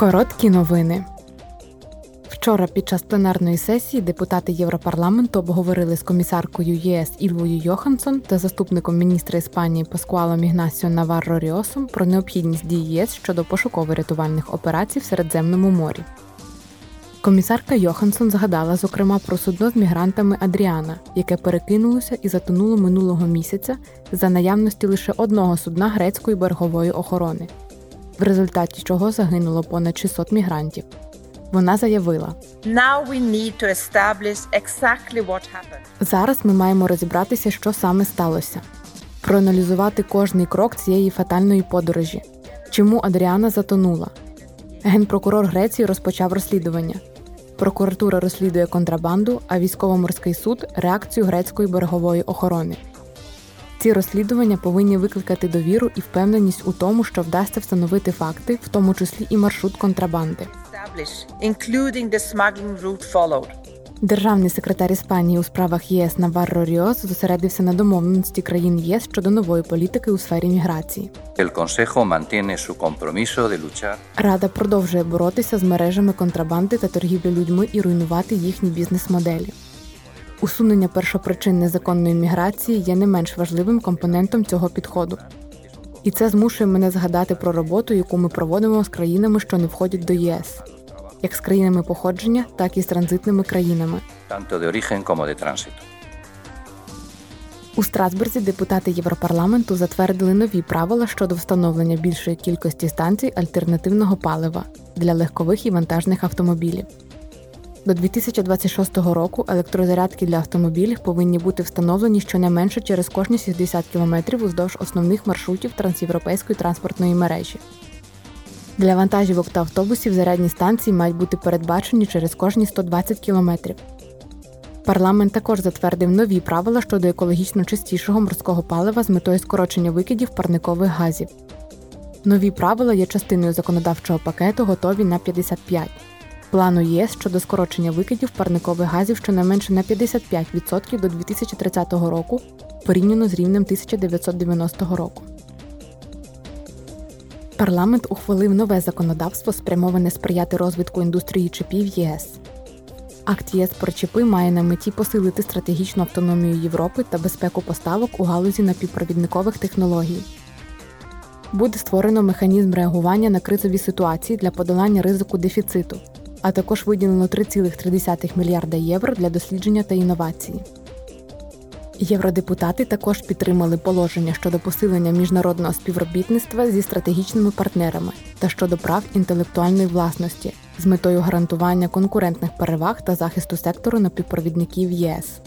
Короткі новини. Вчора під час пленарної сесії депутати Європарламенту обговорили з комісаркою ЄС Ільвою Йоханссон та заступником міністра Іспанії Паскуалом Ігнасіо Наварро Ріосом про необхідність дій ЄС щодо пошуково-рятувальних операцій в Середземному морі. Комісарка Йоханссон згадала, зокрема, про судно з мігрантами Адріана, яке перекинулося і затонуло минулого місяця за наявності лише одного судна грецької берегової охорони, в результаті чого загинуло понад 600 мігрантів. Вона заявила: Now we need to establish exactly what happened. зараз ми маємо розібратися, що саме сталося, проаналізувати кожний крок цієї фатальної подорожі, чому Адріана затонула. Генпрокурор Греції розпочав розслідування. Прокуратура розслідує контрабанду, а військово-морський суд реакцію грецької берегової охорони. Ці розслідування повинні викликати довіру і впевненість у тому, що вдасться встановити факти, в тому числі і маршрут контрабанди. Establish, including the smuggling route followed. Державний секретар Іспанії у справах ЄС Наварро Ріос зосередився на домовленості країн ЄС щодо нової політики у сфері міграції. El Consejo mantiene su compromiso de luchar Рада продовжує боротися з мережами контрабанди та торгівлі людьми і руйнувати їхні бізнес-моделі. Усунення першопричин незаконної міграції є не менш важливим компонентом цього підходу. І це змушує мене згадати про роботу, яку ми проводимо з країнами, що не входять до ЄС, як з країнами походження, так і з транзитними країнами. tanto de origen como de tránsito. У Страсбурзі депутати Європарламенту затвердили нові правила щодо встановлення більшої кількості станцій альтернативного палива для легкових і вантажних автомобілів. До 2026 року електрозарядки для автомобілів повинні бути встановлені щонайменше через кожні 60 км уздовж основних маршрутів трансєвропейської транспортної мережі. Для вантажівок та автобусів зарядні станції мають бути передбачені через кожні 120 км. Парламент також затвердив нові правила щодо екологічно чистішого морського палива з метою скорочення викидів парникових газів. Нові правила є частиною законодавчого пакету, готові на 55. Плану ЄС щодо скорочення викидів парникових газів щонайменше на 55% до 2030 року порівняно з рівнем 1990 року. Парламент ухвалив нове законодавство, спрямоване сприяти розвитку індустрії чипів ЄС. Акт ЄС про чіпи має на меті посилити стратегічну автономію Європи та безпеку поставок у галузі напівпровідникових технологій. Буде створено механізм реагування на кризові ситуації для подолання ризику дефіциту, а також виділено 3,3 мільярда євро для дослідження та інновації. Євродепутати також підтримали положення щодо посилення міжнародного співробітництва зі стратегічними партнерами та щодо прав інтелектуальної власності з метою гарантування конкурентних переваг та захисту сектору напівпровідників ЄС.